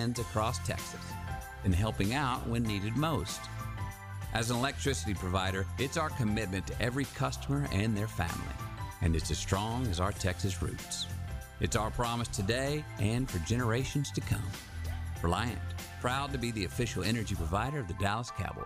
fans across Texas and helping out when needed most. As an electricity provider, it's our commitment to every customer and their family, and it's as strong as our Texas roots. It's our promise today and for generations to come. Reliant, proud to be the official energy provider of the Dallas Cowboys.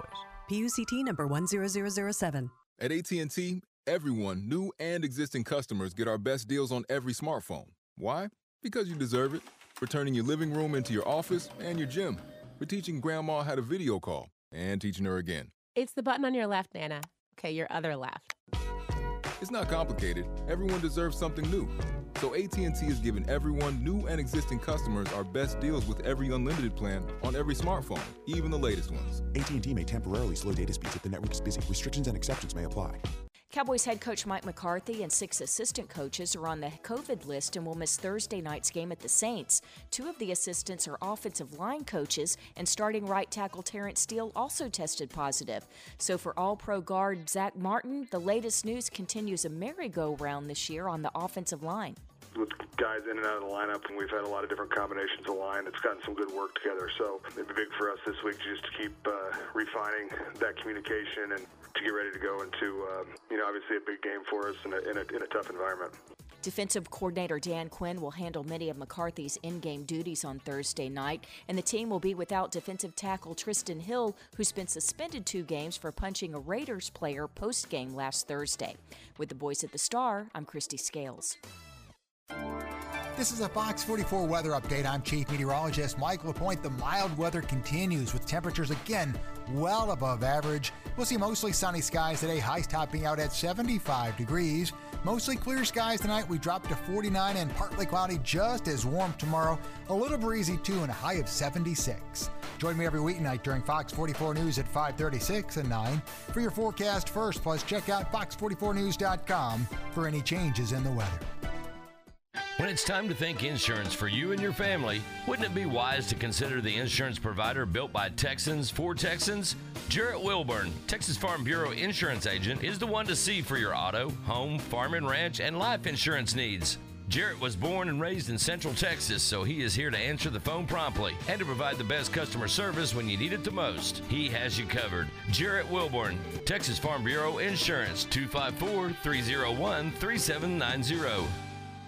PUCT number 10007. At AT&T, everyone, new and existing customers get our best deals on every smartphone. Why? Because you deserve it. For turning your living room into your office and your gym. For teaching grandma how to video call and teaching her again. It's the button on your left, Nana. Okay, your other left. It's not complicated. Everyone deserves something new. So AT&T is giving everyone, new and existing customers, our best deals with every unlimited plan on every smartphone, even the latest ones. AT&T may temporarily slow data speeds if the network is busy. Restrictions and exceptions may apply. Cowboys head coach Mike McCarthy and six assistant coaches are on the COVID list and will miss Thursday night's game at the Saints. Two of the assistants are offensive line coaches, and starting right tackle Terrence Steele also tested positive. So for all pro guard Zack Martin, the latest news continues a merry-go-round this year on the offensive line with guys in and out of the lineup, and we've had a lot of different combinations of line. It's gotten some good work together. So it'd be big for us this week just to keep uh, refining that communication and to get ready to go into, uh, you know, obviously a big game for us in a, in a, in a tough environment. Defensive coordinator Dan Quinn will handle many of McCarthy's in game duties on Thursday night, and the team will be without defensive tackle Trysten Hill, who's been suspended two games for punching a Raiders player post game last Thursday. With the boys at the Star, I'm Kristi Scales. This is a Fox 44 weather update. I'm Chief Meteorologist Mike LaPointe. The mild weather continues with temperatures again well above average. We'll see mostly sunny skies today, highs topping out at 75 degrees. Mostly clear skies tonight. We drop to 49 and partly cloudy, just as warm tomorrow. A little breezy too, and a high of 76. Join me every weeknight during Fox 44 News at 5:36 and 9 for your forecast first. Plus, check out fox44news.com for any changes in the weather. When it's time to think insurance for you and your family, wouldn't it be wise to consider the insurance provider built by Texans for Texans? Jarrett Wilburn, Texas Farm Bureau insurance agent, is the one to see for your auto, home, farm and ranch, and life insurance needs. Jarrett was born and raised in Central Texas, so he is here to answer the phone promptly and to provide the best customer service when you need it the most. He has you covered. Jarrett Wilburn, Texas Farm Bureau Insurance, 254 301 3790.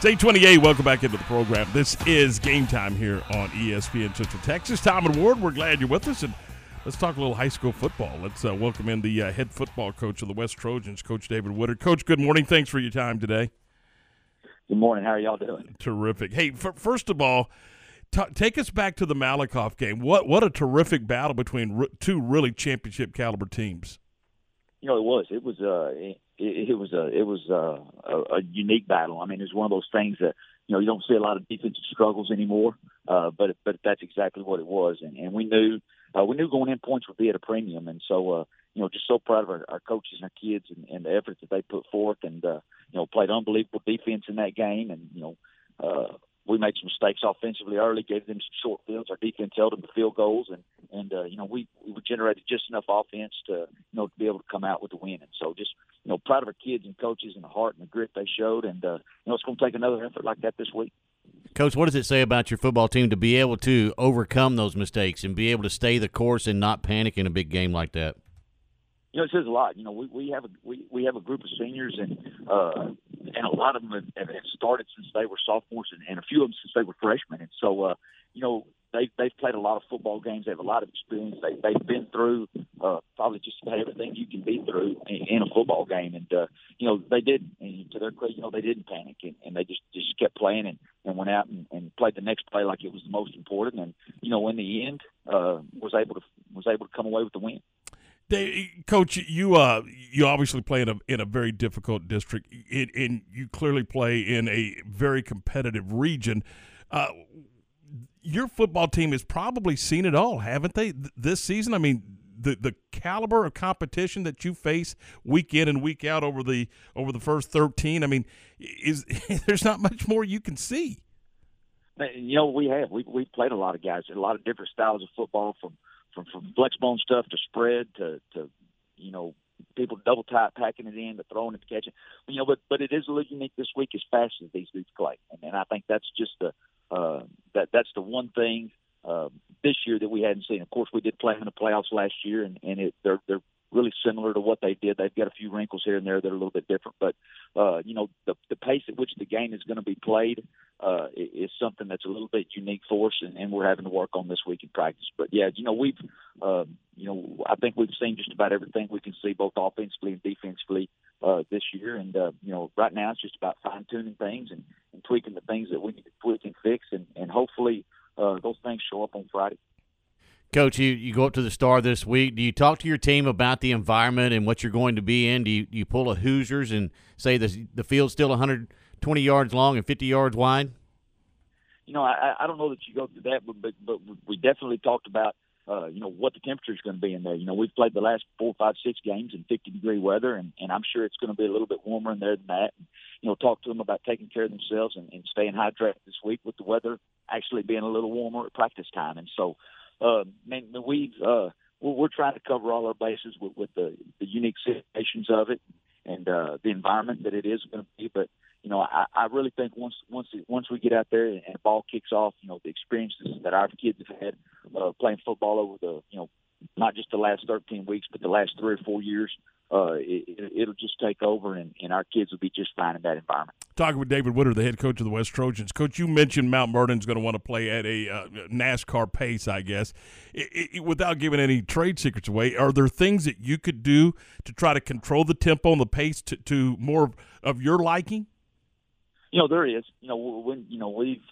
It's 828. Welcome back into the program. This is game time here on ESPN Central Texas. Tom and Ward, we're glad you're with us. And let's talk a little high school football. Let's uh, welcome in the uh, head football coach of the West Trojans, Coach David Woodard. Coach, good morning. Thanks for your time today. Good morning. How are y'all doing? Terrific. Hey, f- first of all, t- take us back to the Malakoff game. What what a terrific battle between r- two really championship caliber teams. You know, it was. It was. Uh, it, it was a it was a, a, a unique battle. I mean, it's one of those things that you know you don't see a lot of defensive struggles anymore, uh, but but that's exactly what it was, and, and we knew uh, we knew going in points would be at a premium, and so uh, you know, just so proud of our, our coaches and our kids and, and the efforts that they put forth, and uh, you know, played unbelievable defense in that game, and you know. Uh, we made some mistakes offensively early, gave them some short fields. Our defense held them to field goals, and and uh, you know we we generated just enough offense to you know to be able to come out with the win. And so just you know proud of our kids and coaches and the heart and the grit they showed. And uh, you know it's going to take another effort like that this week. Coach, what does it say about your football team to be able to overcome those mistakes and be able to stay the course and not panic in a big game like that? You know, it says a lot. You know, we, we have a we, we have a group of seniors, and uh, and a lot of them have, have started since they were sophomores, and, and a few of them since they were freshmen. And so, uh, you know, they they've played a lot of football games. They have a lot of experience. They they've been through uh, probably just about everything you can be through in, in a football game. And uh, you know, they did. And to their credit, you know, they didn't panic, and, and they just just kept playing and, and went out and, and played the next play like it was the most important. And you know, in the end, uh, was able to was able to come away with the win. Coach, you uh, you obviously play in a in a very difficult district, and you clearly play in a very competitive region. Uh, your football team has probably seen it all, haven't they? This season, I mean, the the caliber of competition that you face week in and week out over the over the first thirteen. I mean, is there's not much more you can see. You know, we have we we played a lot of guys, a lot of different styles of football from from from flex bone stuff to spread to to you know people double tight packing it in to throwing it to catching. You know, but but it is a little unique this week as fast as these dudes play, and, and I think that's just the uh, that that's the one thing uh, this year that we hadn't seen. Of course, we did play in the playoffs last year, and and it, they're they're really similar to what they did. They've got a few wrinkles here and there that are a little bit different, but uh, you know the the pace at which the game is going to be played uh, is something that's a little bit unique for us, and, and we're having to work on this week in practice. But yeah, you know we've uh, you know I think we've seen just about everything we can see both offensively and defensively uh, this year, and uh, you know right now it's just about fine tuning things and, and tweaking the things that we need to tweak and fix, and, and hopefully uh, those things show up on Friday. Coach, you, you go up to the star this week. Do you talk to your team about the environment and what you're going to be in? Do you, you pull a Hoosiers and say the the field's still 120 yards long and 50 yards wide? You know, I, I don't know that you go through that, but but, but we definitely talked about uh, you know what the temperature is going to be in there. You know, we've played the last four, five, six games in 50 degree weather, and, and I'm sure it's going to be a little bit warmer in there than that. And, you know, talk to them about taking care of themselves and, and staying hydrated this week with the weather actually being a little warmer at practice time. And so, uh, we've uh, we're, we're trying to cover all our bases with, with the, the unique situations of it and uh, the environment that it is going to be. But you know, I, I really think once once once we get out there and the ball kicks off, you know, the experiences that our kids have had uh, playing football over the you know not just the last 13 weeks, but the last three or four years, uh, it, it'll just take over, and, and our kids will be just fine in that environment. Talking with David Witter, the head coach of the West Trojans. Coach, you mentioned Mount Vernon's going to want to play at a uh, NASCAR pace, I guess. It, it, without giving any trade secrets away, are there things that you could do to try to control the tempo and the pace to, to more of your liking? You know, there is. You know, when you know we've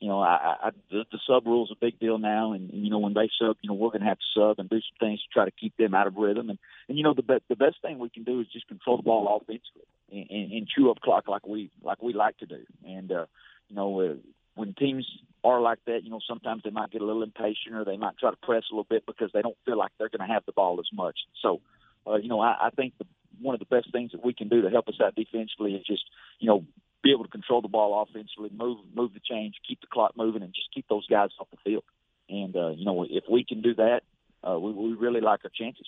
you know, I, I the, the sub rule is a big deal now, and, and you know when they sub, you know we're going to have to sub and do some things to try to keep them out of rhythm, and and you know the be- the best thing we can do is just control the ball offensively and, and, and chew up clock like we like we like to do, and uh, you know uh, when teams are like that, you know sometimes they might get a little impatient or they might try to press a little bit because they don't feel like they're going to have the ball as much. So, uh, you know, I, I think the, one of the best things that we can do to help us out defensively is just you know be able to control the ball offensively, move move the change, keep the clock moving, and just keep those guys off the field. And uh, you know, if we can do that, uh, we, we really like our chances.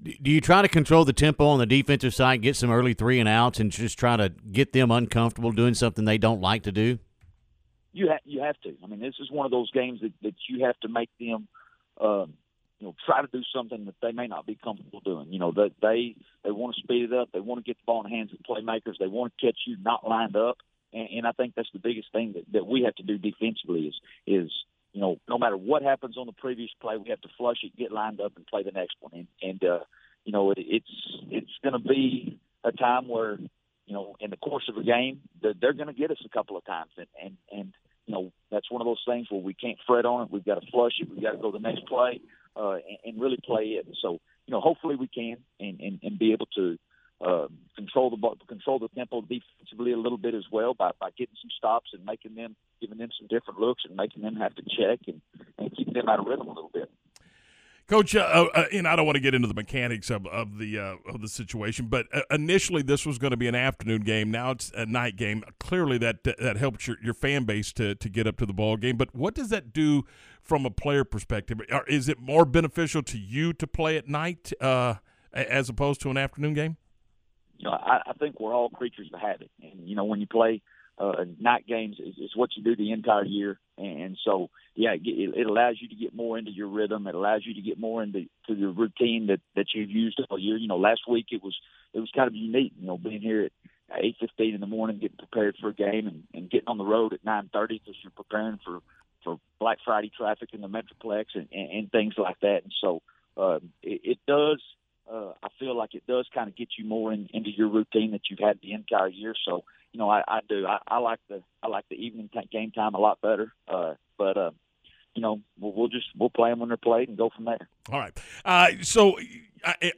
Do you try to control the tempo on the defensive side, get some early three and outs, and just try to get them uncomfortable doing something they don't like to do? You have you have to. I mean, this is one of those games that, that you have to make them um, you know, try to do something that they may not be comfortable doing. You know, that they they want to speed it up. They want to get the ball in the hands of playmakers. They want to catch you not lined up. And, and I think that's the biggest thing that, that we have to do defensively is is you know no matter what happens on the previous play, we have to flush it, get lined up, and play the next one. And, and uh, you know, it, it's it's going to be a time where you know in the course of a game that they're going to get us a couple of times, and and and you know that's one of those things where we can't fret on it. We've got to flush it. We've got to go the next play uh, and, and really play it. So you know, hopefully we can and, and, and be able to uh, control the control the tempo defensively a little bit as well by, by getting some stops and making them giving them some different looks and making them have to check and, and keep them out of rhythm a little bit. Coach, uh, uh, and I don't want to get into the mechanics of, of the uh, of the situation, but uh, initially this was going to be an afternoon game. Now it's a night game. Clearly, that that helps your, your fan base to, to get up to the ball game. But what does that do from a player perspective? Is it more beneficial to you to play at night uh, as opposed to an afternoon game? You know, I, I think we're all creatures of habit, and you know when you play uh, night games, it's, it's what you do the entire year, and so yeah, it, it allows you to get more into your rhythm. It allows you to get more into to the routine that that you've used all year. You know, last week it was it was kind of unique. You know, being here at eight fifteen in the morning, getting prepared for a game, and, and getting on the road at nine thirty because you're preparing for for Black Friday traffic in the Metroplex and, and, and things like that. And so uh, it, it does. Uh, I feel like it does kind of get you more in, into your routine that you've had the entire year. So you know, I, I do. I, I like the I like the evening t- game time a lot better. Uh, but uh, you know, we'll, we'll just we'll play them when they're played and go from there. All right. Uh, so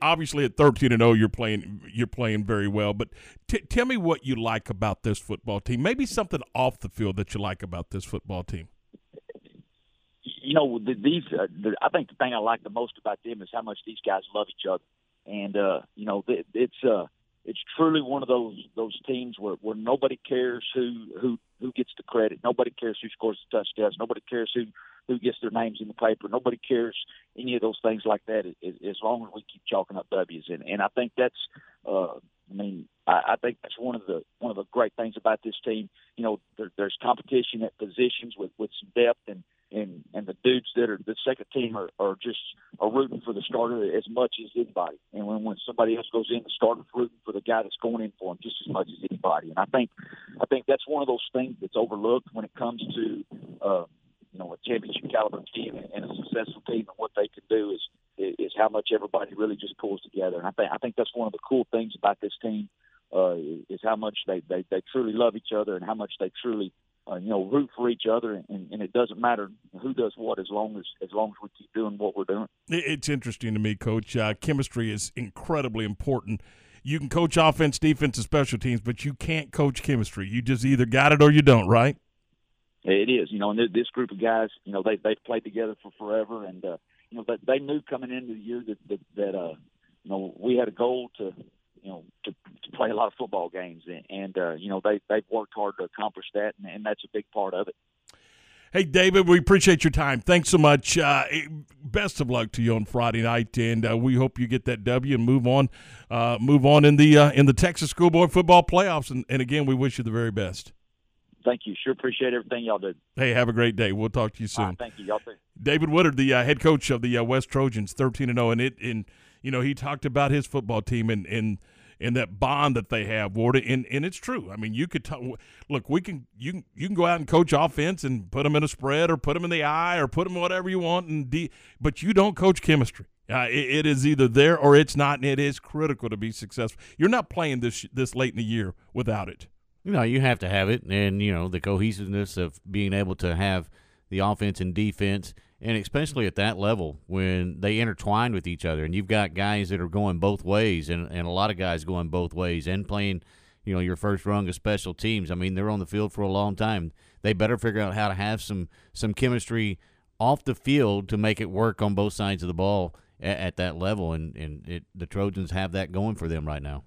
obviously at 13 and 0 you're playing you're playing very well but t- tell me what you like about this football team maybe something off the field that you like about this football team you know these uh, the, i think the thing i like the most about them is how much these guys love each other and uh you know it, it's uh it's truly one of those those teams where, where nobody cares who who who gets the credit. Nobody cares who scores the touchdowns. Nobody cares who who gets their names in the paper. Nobody cares any of those things like that. As long as we keep chalking up W's, and and I think that's. Uh, I mean, I, I think that's one of the one of the great things about this team. You know, there, there's competition at positions with with some depth and and and the dudes that are the second team are, are just are rooting for the starter as much as anybody. And when when somebody else goes in, the starter's rooting for the guy that's going in for him just as much as anybody. And I think I think that's one of those things that's overlooked when it comes to uh, you know a championship caliber team and a successful team and what they can do is is how much everybody really just pulls together. And I think I think that's one of the cool things about this team uh, is how much they, they they truly love each other and how much they truly uh, you know, root for each other, and, and it doesn't matter who does what as long as as long as we keep doing what we're doing. It's interesting to me, Coach. Uh, chemistry is incredibly important. You can coach offense, defense, and special teams, but you can't coach chemistry. You just either got it or you don't, right? It is, you know, and this group of guys, you know, they they've played together for forever, and uh, you know, but they knew coming into the year that that, that uh, you know, we had a goal to you know to, to play a lot of football games, and, and uh, you know they they've worked hard to accomplish that, and, and that's a big part of it. Hey, David, we appreciate your time. Thanks so much. Uh, best of luck to you on Friday night, and uh, we hope you get that W and move on, uh, move on in the uh, in the Texas schoolboy football playoffs. And, and again, we wish you the very best. Thank you. Sure appreciate everything y'all did. Hey, have a great day. We'll talk to you soon. thank you. Y'all too. David Woodard, the uh, head coach of the uh, West Trojans, thirteen and zero, and it and you know he talked about his football team and and and that bond that they have, Ward. And and it's true. I mean, you could t- look. We can you can you can go out and coach offense and put them in a spread or put them in the eye or put them whatever you want, and de- but you don't coach chemistry. Uh, it, it is either there or it's not, and it is critical to be successful. You're not playing this this late in the year without it. You know, you have to have it, and you know the cohesiveness of being able to have the offense and defense and especially at that level when they intertwine with each other and you've got guys that are going both ways and, and a lot of guys going both ways and playing you know your first rung of special teams. I mean they're on the field for a long time. They better figure out how to have some some chemistry off the field to make it work on both sides of the ball at, at that level and and it, the trojans have that going for them right now.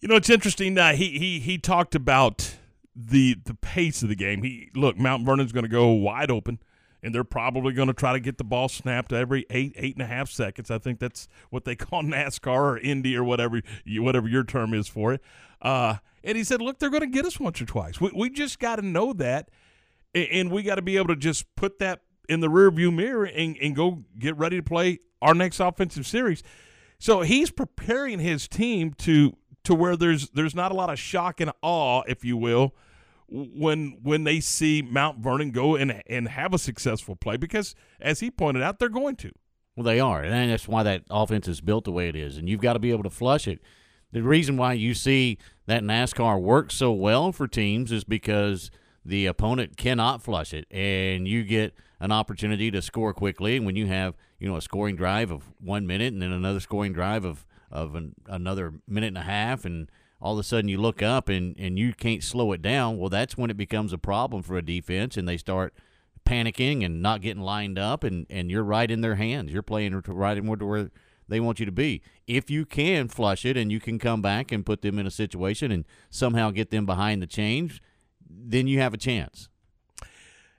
You know it's interesting uh, he he he talked about the the pace of the game. He look mount vernon's going to go wide open and they're probably going to try to get the ball snapped every eight, eight and a half seconds. I think that's what they call NASCAR or Indy or whatever, whatever your term is for it. Uh, and he said, "Look, they're going to get us once or twice. We, we just got to know that, and we got to be able to just put that in the rearview mirror and, and go get ready to play our next offensive series." So he's preparing his team to to where there's there's not a lot of shock and awe, if you will, when when they see Mount Vernon go and and have a successful play because as he pointed out they're going to. Well, they are, and that's why that offense is built the way it is, and you've got to be able to flush it. The reason why you see that NASCAR works so well for teams is because the opponent cannot flush it, and you get an opportunity to score quickly. And when you have you know a scoring drive of one minute and then another scoring drive of of an, another minute and a half, and all of a sudden you look up and, and you can't slow it down, well, that's when it becomes a problem for a defense and they start panicking and not getting lined up, and, and you're right in their hands. You're playing right in where they want you to be. If you can flush it and you can come back and put them in a situation and somehow get them behind the change, then you have a chance.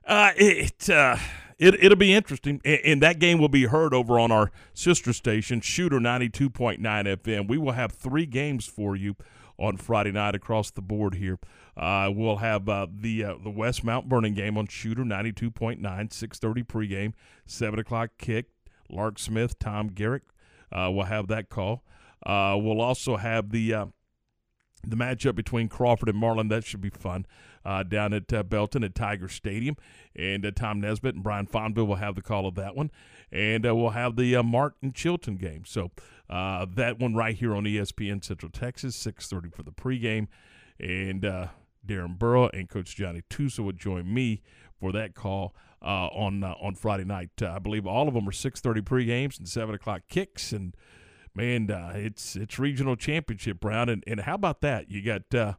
Uh, it uh, it it'll be interesting, and that game will be heard over on our sister station, Shooter ninety two point nine FM. We will have three games for you on Friday night across the board here. Uh, we'll have uh, the uh, the West Mount Vernon game on Shooter 92.9, 6.30 pregame, 7 o'clock kick. Lark Smith, Tom Garrett uh, will have that call. Uh, we'll also have the uh, the matchup between Crawford and Marlin. That should be fun uh, down at uh, Belton at Tiger Stadium. And uh, Tom Nesbitt and Brian Fonville will have the call of that one. And we'll have the Martin Chilton game. So uh, that one right here on ESPN Central Texas, 6.30 for the pregame. And Darren Burrow and Coach Johnny Tusa will join me for that call on on Friday night. I believe all of them are 6.30 pregames and 7 o'clock kicks. And – man, uh, it's it's regional championship round, and, and how about that? You got uh,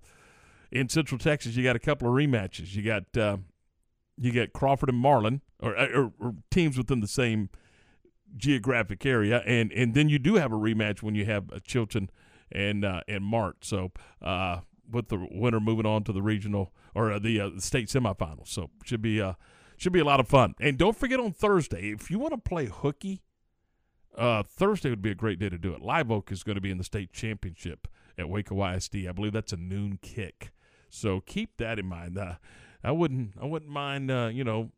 in Central Texas, you got a couple of rematches. You got uh, you got Crawford and Marlin, or, uh, or, or, teams within the same geographic area, and and then you do have a rematch when you have uh, Chilton and uh, and Mart. So with the winner moving on to the regional or the, the state semifinals, so should be should be a lot of fun. And don't forget on Thursday, if you want to play hooky uh, Thursday would be a great day to do it. Live Oak is going to be in the state championship at Waco ISD. I believe that's a noon kick, so keep that in mind. Uh, I wouldn't I wouldn't mind uh, you know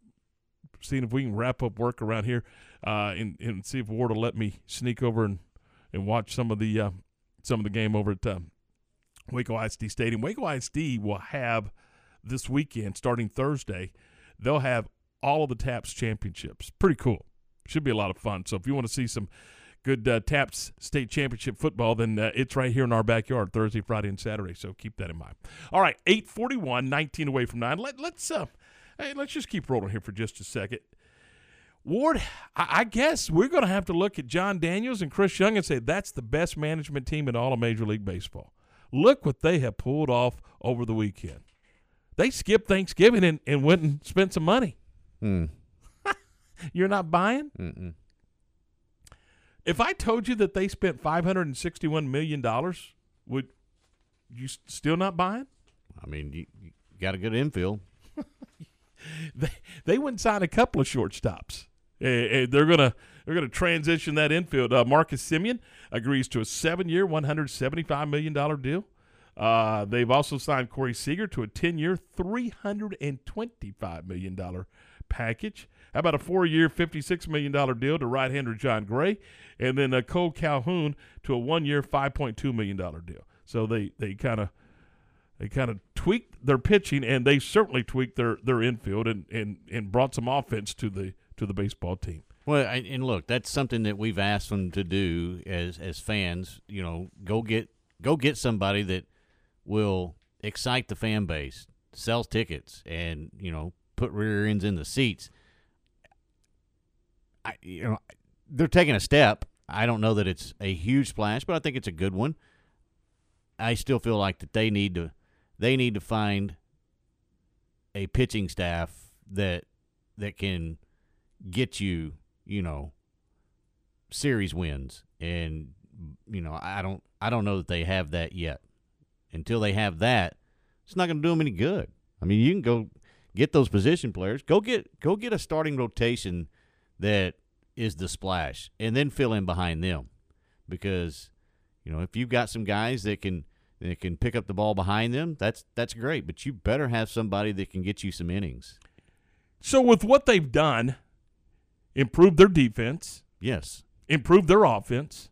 seeing if we can wrap up work around here uh, and, and see if Ward will let me sneak over and, and watch some of the uh, some of the game over at uh, Waco ISD Stadium. Waco ISD will have this weekend starting Thursday. They'll have all of the TAPPS championships. Pretty cool should be a lot of fun. So if you want to see some good uh, TAPPS state championship football, then uh, it's right here in our backyard Thursday, Friday, and Saturday. So keep that in mind. All right, 841, 19 away from 9. Let, let's, uh, hey, let's just keep rolling here for just a second. Ward, I, guess we're going to have to look at Jon Daniels and Chris Young and say that's the best management team in all of Major League Baseball. Look what they have pulled off over the weekend. They skipped Thanksgiving and, and went and spent some money. Hmm. You're not buying? Mm-mm. If I told you that they spent five hundred and sixty-one million dollars, would you still not buying? I mean, you, you got a good infield. they they went and signed a couple of shortstops. Uh, they're gonna they're gonna transition that infield. Uh, Marcus Semien agrees to a seven-year, one hundred seventy-five million dollar deal. Uh, they've also signed Corey Seager to a ten-year, three hundred and twenty-five million dollar package. How about a four-year, $56 million deal to right-hander Jon Gray, and then a Kole Calhoun to a one-year, $5.2 million deal. So they they kind of they kind of tweaked their pitching, and they certainly tweaked their, their infield and, and, and brought some offense to the to the baseball team. Well, and look, that's something that we've asked them to do as as fans. You know, go get go get somebody that will excite the fan base, sells tickets, and you know put rear ends in the seats. I, you know, they're taking a step. I don't know that it's a huge splash, but I think it's a good one. I still feel like that they need to they need to find a pitching staff that that can get you, you know, series wins and you know, I don't I don't know that they have that yet. Until they have that, it's not going to do them any good. I mean, you can go get those position players. Go get go get a starting rotation that is the splash, and then fill in behind them, because you know if you've got some guys that can that can pick up the ball behind them, that's that's great. But you better have somebody that can get you some innings. So with what they've done, improved their defense. Yes. Improved their offense.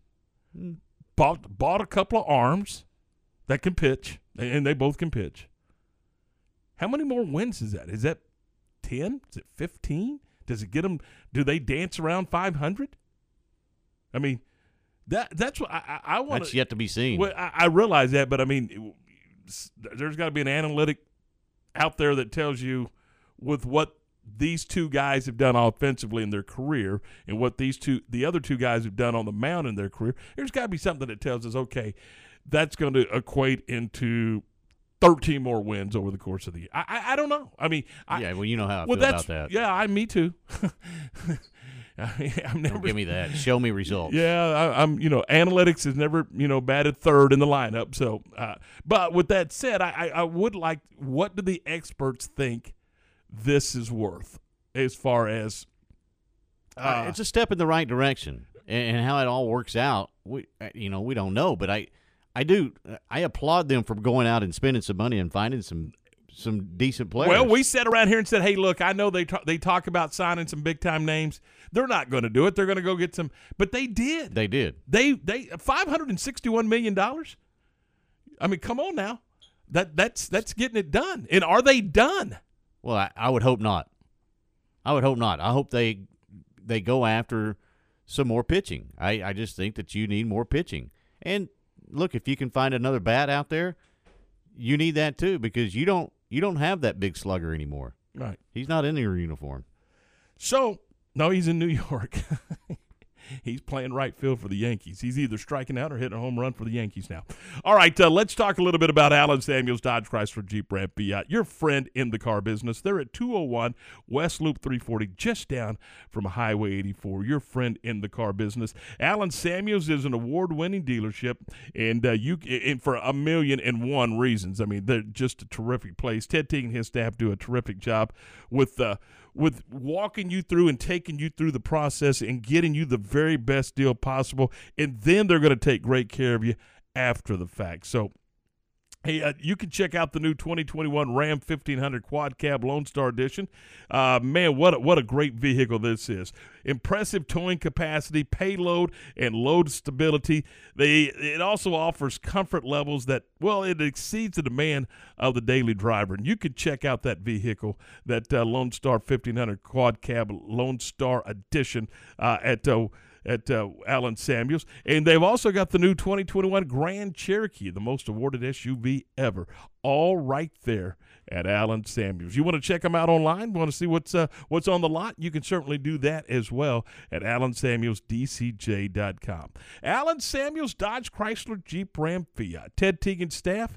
Mm. Bought bought a couple of arms that can pitch, and they both can pitch. How many more wins is that? Is that 10? Is it 15? Does it get them? Do they dance around 500? I mean, that that's what I, I want. That's yet to be seen. Well, I, I realize that, but I mean, there's got to be an analytic out there that tells you with what these two guys have done offensively in their career and what these two the other two guys have done on the mound in their career there's got to be something that tells us okay that's going to equate into 13 more wins over the course of the year. I, I, I don't know. I mean, I, yeah, well, you know how I well, feel that's, about that. Yeah, I me too. I mean, I'm never, Don't give me that. Show me results. Yeah, I, I'm. You know, analytics is never you know batted third in the lineup. So, uh, but with that said, I, I I would like. What do the experts think this is worth as far as? Uh, it's a step in the right direction, and, how it all works out, we uh, you know we don't know, but I I do I applaud them for going out and spending some money and finding some some decent players. Well, we sat around here and said, "Hey, look, I know they they talk about signing some big time names. They're not going to do it. They're going to go get some." But they did. They did. They they five hundred and sixty one million dollars. I mean, come on now. That that's that's getting it done. And are they done? Well, I, I would hope not. I would hope not. I hope they they go after some more pitching. I, I just think that you need more pitching. And look, if you can find another bat out there, you need that too because you don't you don't have that big slugger anymore. Right. He's not in your uniform. So no, he's in New York. He's playing right field for the Yankees. He's either striking out or hitting a home run for the Yankees now. All right, uh, let's talk a little bit about Allen Samuels Dodge Chrysler Jeep Ram Fiat, your friend in the car business. They're at 201 West Loop 340, just down from Highway 84. Your friend in the car business. Allen Samuels is an award-winning dealership, and uh, you and for a million and one reasons. I mean, they're just a terrific place. Ted Teague and his staff do a terrific job with. Uh, with walking you through and taking you through the process and getting you the very best deal possible. And then they're going to take great care of you after the fact. So, Hey, uh, you can check out the new 2021 Ram 1500 Quad Cab Lone Star Edition. Uh, man, what a, what a great vehicle this is! Impressive towing capacity, payload, and load stability. They it also offers comfort levels that well, it exceeds the demand of the daily driver. And you can check out that vehicle, that uh, Lone Star 1500 Quad Cab Lone Star Edition, uh, at uh, at uh, Allen Samuels. And they've also got the new 2021 Grand Cherokee, the most awarded SUV ever, all right there at Allen Samuels. You want to check them out online? Want to see what's uh, what's on the lot? You can certainly do that as well at AllenSamuelsDCJ.com. Allen Samuels, Dodge Chrysler Jeep Ram Fiat. Ted Teagan staff,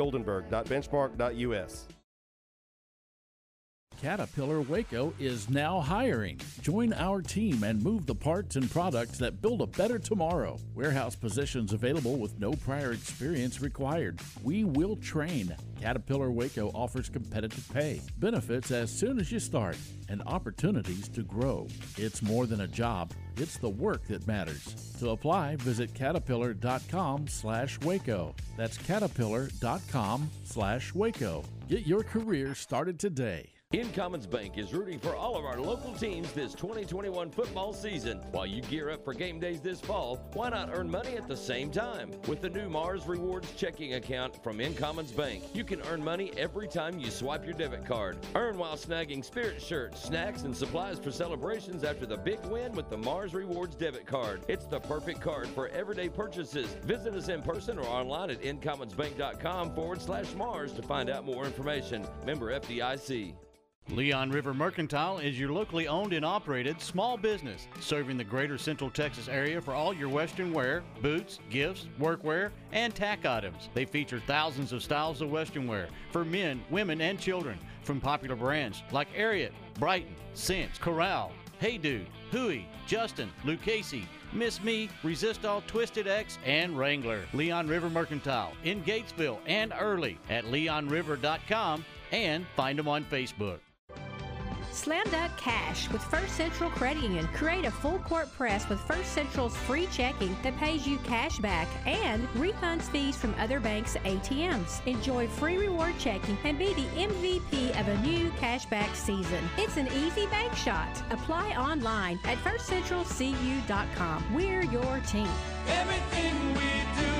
adamgoldenberg.benchmark.us. Caterpillar Waco is now hiring. Join our team and move the parts and products that build a better tomorrow. Warehouse positions available with no prior experience required. We will train. Caterpillar Waco offers competitive pay, benefits as soon as you start, and opportunities to grow. It's more than a job, it's the work that matters. To apply, visit caterpillar.com slash Waco. That's caterpillar.com slash Waco. Get your career started today. Incommons Bank is rooting for all of our local teams this 2021 football season. While you gear up for game days this fall, why not earn money at the same time? With the new Mars Rewards checking account from Incommons Bank, you can earn money every time you swipe your debit card. Earn while snagging spirit shirts, snacks, and supplies for celebrations after the big win with the Mars Rewards debit card. It's the perfect card for everyday purchases. Visit us in person or online at incommonsbank.com forward slash Mars to find out more information. Member FDIC. Leon River Mercantile is your locally owned and operated small business, serving the greater Central Texas area for all your Western wear, boots, gifts, workwear, and tack items. They feature thousands of styles of Western wear for men, women, and children from popular brands like Ariat, Brighton, Cinch, Corral, Hey Dude, Hooey, Justin, Lucchese, Miss Me, Resistol Twisted X, and Wrangler. Leon River Mercantile in Gatesville and Early at leonriver.com and find them on Facebook. Slam Dunk Cash with First Central Credit Union. Create a full court press with First Central's free checking that pays you cash back and refunds fees from other banks' ATMs. Enjoy free reward checking and be the MVP of a new cashback season. It's an easy bank shot. Apply online at firstcentralcu.com. We're your team. Everything we do,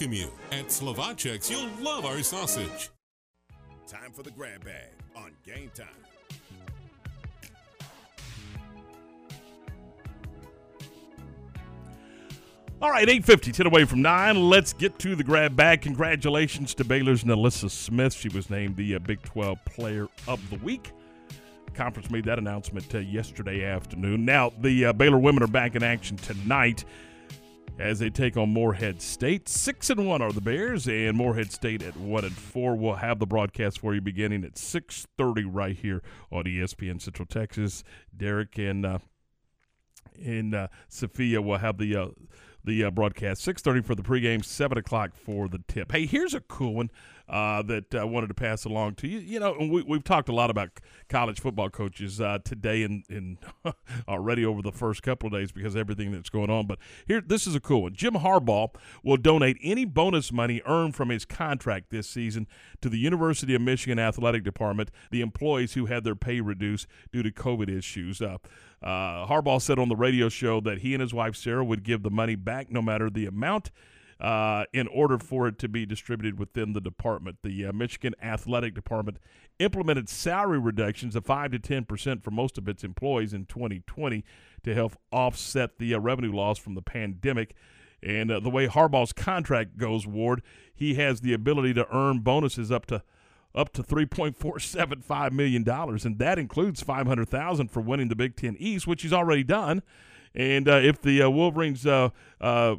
you. At Slovacek's, you'll love our sausage. Time for the grab bag on Game Time. All right, 850, 10 away from 9. Let's get to the grab bag. Congratulations to Baylor's NaLyssa Smith. She was named the uh, Big 12 Player of the Week. The conference made that announcement uh, yesterday afternoon. Now, the uh, Baylor women are back in action tonight as they take on Morehead State. Six and one are the Bears, and Morehead State at one and four. We'll have the broadcast for you beginning at six thirty right here on ESPN Central Texas. Derek and uh, and uh, Sophia will have the uh, the uh, broadcast. Six thirty for the pregame, seven o'clock for the tip. Hey, here's a cool one uh, that I wanted to pass along to you. You know, we, we've talked a lot about college football coaches uh, today and, and already over the first couple of days because everything that's going on. But here, this is a cool one. Jim Harbaugh will donate any bonus money earned from his contract this season to the University of Michigan Athletic Department, the employees who had their pay reduced due to COVID issues. Uh, uh, Harbaugh said on the radio show that he and his wife Sarah would give the money back no matter the amount. Uh, in order for it to be distributed within the department. The uh, Michigan Athletic Department implemented salary reductions of 5 to 10 percent for most of its employees in 2020 to help offset the uh, revenue loss from the pandemic. And uh, the way Harbaugh's contract goes, Ward, he has the ability to earn bonuses up to up to $3.475 million, and that includes 500,000 for winning the Big Ten East, which he's already done. And uh, if the uh, Wolverines uh, uh,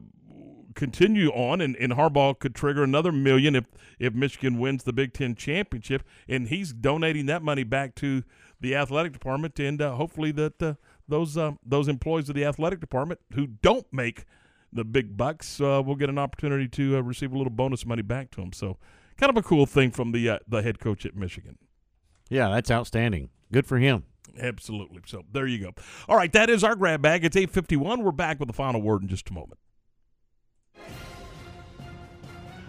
continue on, and, and Harbaugh could trigger another million if, if Michigan wins the Big Ten championship, and he's donating that money back to the athletic department, and uh, hopefully that uh, those those employees of the athletic department who don't make the big bucks will get an opportunity to receive a little bonus money back to them. So kind of a cool thing from the uh, the head coach at Michigan. Yeah, that's outstanding. Good for him. Absolutely. So there you go. All right, that is our grab bag. It's 851. We're back with the final word in just a moment.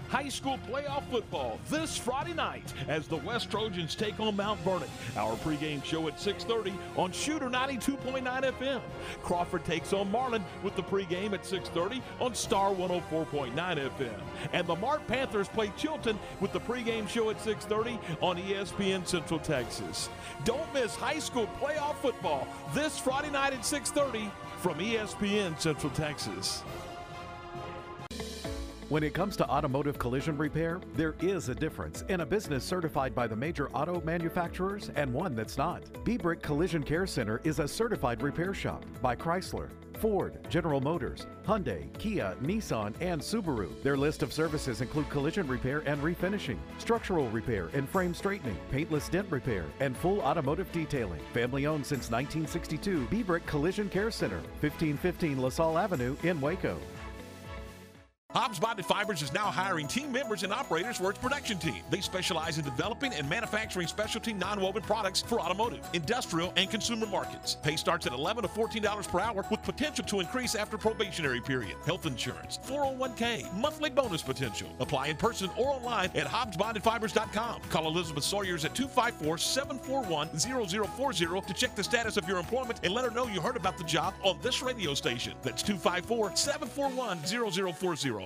High school playoff football this Friday night as the West Trojans take on Mount Vernon. Our pregame show at 6:30 on Shooter 92.9 FM. Crawford takes on Marlin with the pregame at 6:30 on Star 104.9 FM. And the Mart Panthers play Chilton with the pregame show at 6:30 on ESPN Central Texas. Don't miss high school playoff football this Friday night at 6:30 from ESPN Central Texas. When it comes to automotive collision repair, there is a difference in a business certified by the major auto manufacturers and one that's not. Bebrick Collision Care Center is a certified repair shop by Chrysler, Ford, General Motors, Hyundai, Kia, Nissan, and Subaru. Their list of services include collision repair and refinishing, structural repair and frame straightening, paintless dent repair, and full automotive detailing. Family owned since 1962, Bebrick Collision Care Center, 1515 LaSalle Avenue in Waco. Hobbs Bonded Fibers is now hiring team members and operators for its production team. They specialize in developing and manufacturing specialty nonwoven products for automotive, industrial, and consumer markets. Pay starts at 11 to $14 per hour with potential to increase after probationary period. Health insurance, 401k, monthly bonus potential. Apply in person or online at hobbsbondedfibers.com. Call Elizabeth Sawyers at 254-741-0040 to check the status of your employment and let her know you heard about the job on this radio station. That's 254-741-0040.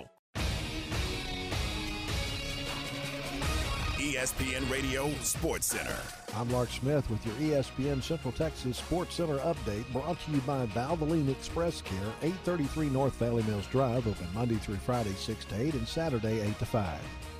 ESPN Radio Sports Center. I'm Lark Smith with your ESPN Central Texas Sports Center update brought to you by Valvoline Express Care, 833 North Valley Mills Drive, open Monday through Friday 6 to 8 and Saturday 8 to 5.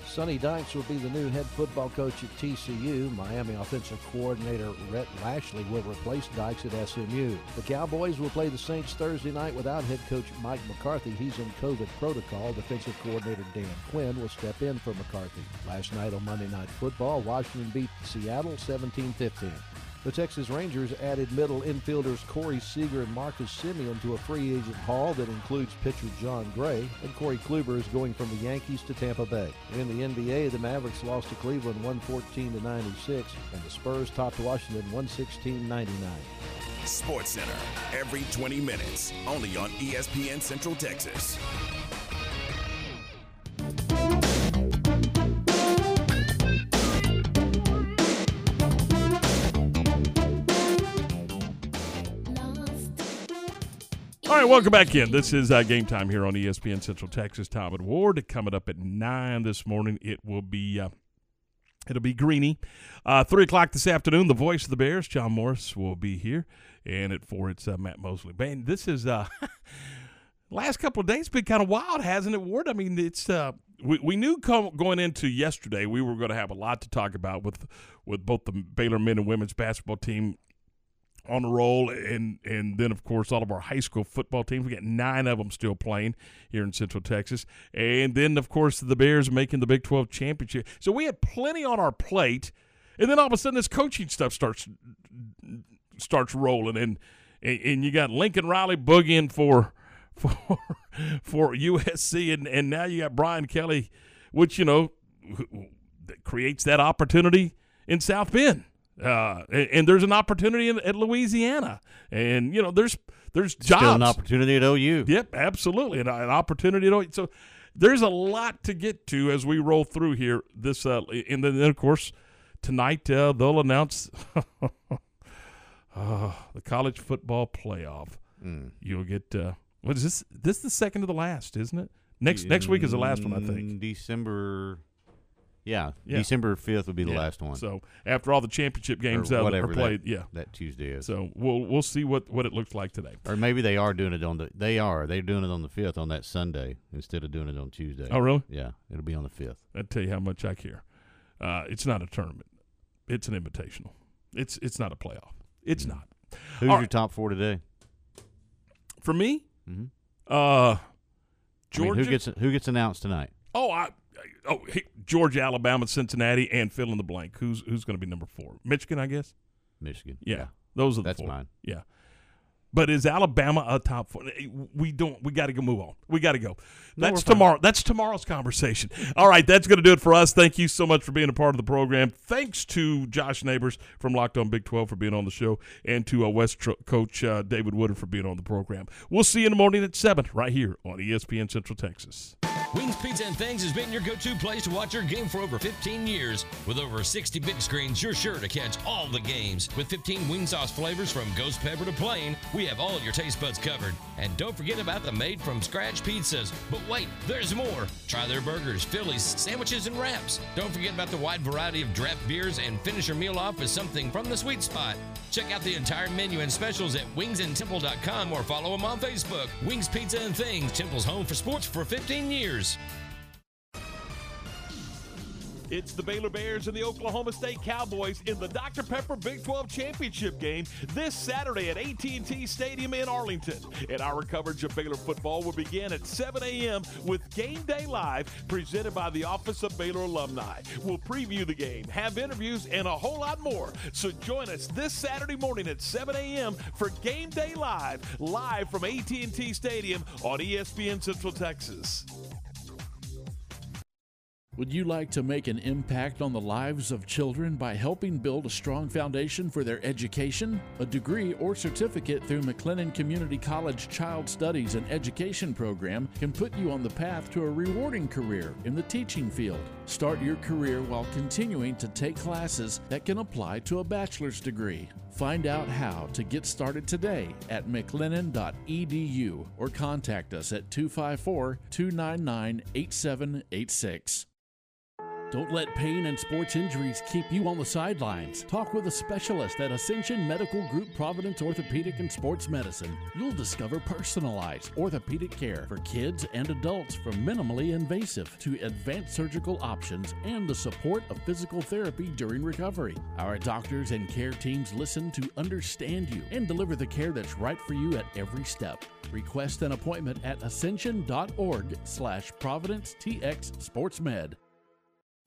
Sonny Dykes will be the new head football coach at TCU. Miami offensive coordinator Rhett Lashlee will replace Dykes at SMU. The Cowboys will play the Saints Thursday night without head coach Mike McCarthy. He's in COVID protocol. Defensive coordinator Dan Quinn will step in for McCarthy. Last night on Monday Night Football, Washington beat Seattle 17-15. The Texas Rangers added middle infielders Corey Seager and Marcus Semien to a free agent haul that includes pitcher Jon Gray, and Corey Kluber is going from the Yankees to Tampa Bay. In the NBA, the Mavericks lost to Cleveland 114 to 96, and the Spurs topped Washington 116 99. Sports Center every 20 minutes, only on ESPN Central Texas. All right, welcome back in. This is uh, game time here on ESPN Central Texas. Tom and Ward coming up at nine this morning. It will be uh, it'll be Greeny. Uh, Three o'clock this afternoon. The voice of the Bears, John Morris, will be here, and at four it's uh, Matt Mosley. Man, this is uh, last couple of days been kind of wild, hasn't it, Ward? I mean, it's uh, we we knew co- going into yesterday we were going to have a lot to talk about with with both the Baylor men and women's basketball team on the roll, and and then of course all of our high school football teams. We got nine of them still playing here in Central Texas, and then of course the Bears making the Big Twelve championship. So we had plenty on our plate, and then all of a sudden this coaching stuff starts starts rolling, and and, you got Lincoln Riley boogieing for for for USC, and and now you got Brian Kelly, which you know creates that opportunity in South Bend. Uh, and, and there's an opportunity in, at Louisiana, and you know there's there's jobs. Still an opportunity at OU. Yep, absolutely, and an opportunity at OU. So there's a lot to get to as we roll through here. This uh, and then of course tonight uh, they'll announce uh, the college football playoff. Mm. You'll get uh, what is this? This is the second to the last, isn't it? Next next week is the last one, I think. Mm, December. Yeah, Yeah. December fifth would be the Yeah. last one. So after all the championship games Or uh, whatever are played, that, yeah, that Tuesday is. So we'll we'll see what, what it looks like today. Or maybe they are doing it on the. They are. They're doing it on the fifth on that Sunday instead of doing it on Tuesday. Oh, really? Yeah, it'll be on the fifth. I tell you how much I care. Uh, it's not a tournament; it's an invitational. It's it's not a playoff. It's Mm. not. Who's All your right. top four today? For me, Mhm. uh, I mean, Georgia. who gets who gets announced tonight? oh, I, oh, hey, Georgia, Alabama, Cincinnati, and fill in the blank. Who's who's going to be number four? Michigan, I guess. Michigan. Yeah, those are the That's four. mine. Yeah. But is Alabama a top four? We don't. We got to go. Move on. We got to go. No, That's we're fine. tomorrow. That's tomorrow's conversation. All right, that's going to do it for us. Thank you so much for being a part of the program. Thanks to Josh Neighbors from Locked On Big Twelve for being on the show, and to uh, West Tro- coach uh, David Woodard for being on the program. We'll see you in the morning at seven right here on ESPN Central Texas. Wings Pizza and Things has been your go-to place to watch your game for over 15 years. With over 60 big screens, you're sure to catch all the games. With 15 wing sauce flavors from ghost pepper to plain, we have all your taste buds covered. And don't forget about the made from scratch pizzas. But wait, there's more. Try their burgers, Phillies, sandwiches, and wraps. Don't forget about the wide variety of draft beers and finish your meal off with something from the sweet spot. Check out the entire menu and specials at wingsandtemple.com or follow them on Facebook. Wings Pizza and Things, Temple's home for sports for 15 years. It's the Baylor Bears and the Oklahoma State Cowboys in the Dr. Pepper Big 12 Championship game this Saturday at AT&T Stadium in Arlington. And our coverage of Baylor football will begin at 7 a.m. with Game Day Live presented by the Office of Baylor Alumni. We'll preview the game, have interviews, and a whole lot more. So join us this Saturday morning at 7 a.m. for Game Day Live, live from AT&T Stadium on ESPN Central Texas. Would you like to make an impact on the lives of children by helping build a strong foundation for their education? A degree or certificate through McLennan Community College Child Studies and Education program can put you on the path to a rewarding career in the teaching field. Start your career while continuing to take classes that can apply to a bachelor's degree. Find out how to get started today at mclennan.edu or contact us at 254 299 8786. Don't let pain and sports injuries keep you on the sidelines. Talk with a specialist at Ascension Medical Group Providence Orthopedic and Sports Medicine. You'll discover personalized orthopedic care for kids and adults from minimally invasive to advanced surgical options and the support of physical therapy during recovery. Our doctors and care teams listen to understand you and deliver the care that's right for you at every step. Request an appointment at ascension.org slash Providence TX SportsMed.